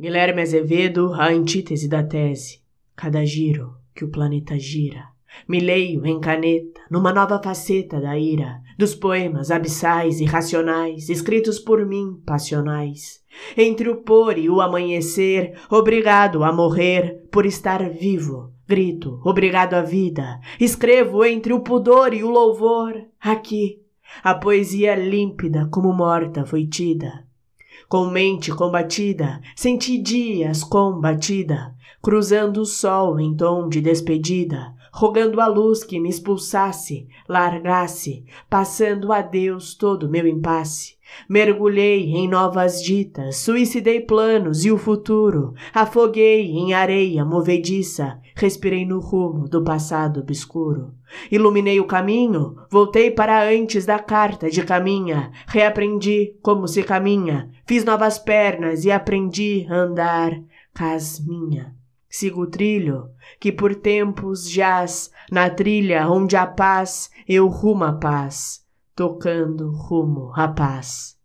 Guilherme Azevedo, a antítese da tese. Cada giro que o planeta gira. Me leio em caneta, numa nova faceta da ira, dos poemas abissais e racionais, escritos por mim, passionais. Entre o pôr e o amanhecer, obrigado a morrer por estar vivo. Grito, obrigado à vida. Escrevo entre o pudor e o louvor. Aqui, a poesia límpida como morta foi tida com mente combatida, senti dias combatida, cruzando o sol em tom de despedida, rogando a luz que me expulsasse, largasse, passando a Deus todo meu impasse. Mergulhei em novas ditas, suicidei planos e o futuro, afoguei em areia movediça, respirei no rumo do passado obscuro. Iluminei o caminho, voltei para antes da carta de caminha, reaprendi como se caminha, fiz novas pernas e aprendi a andar casminha. Sigo o trilho que por tempos jaz na trilha onde a paz eu rumo a paz tocando rumo à paz.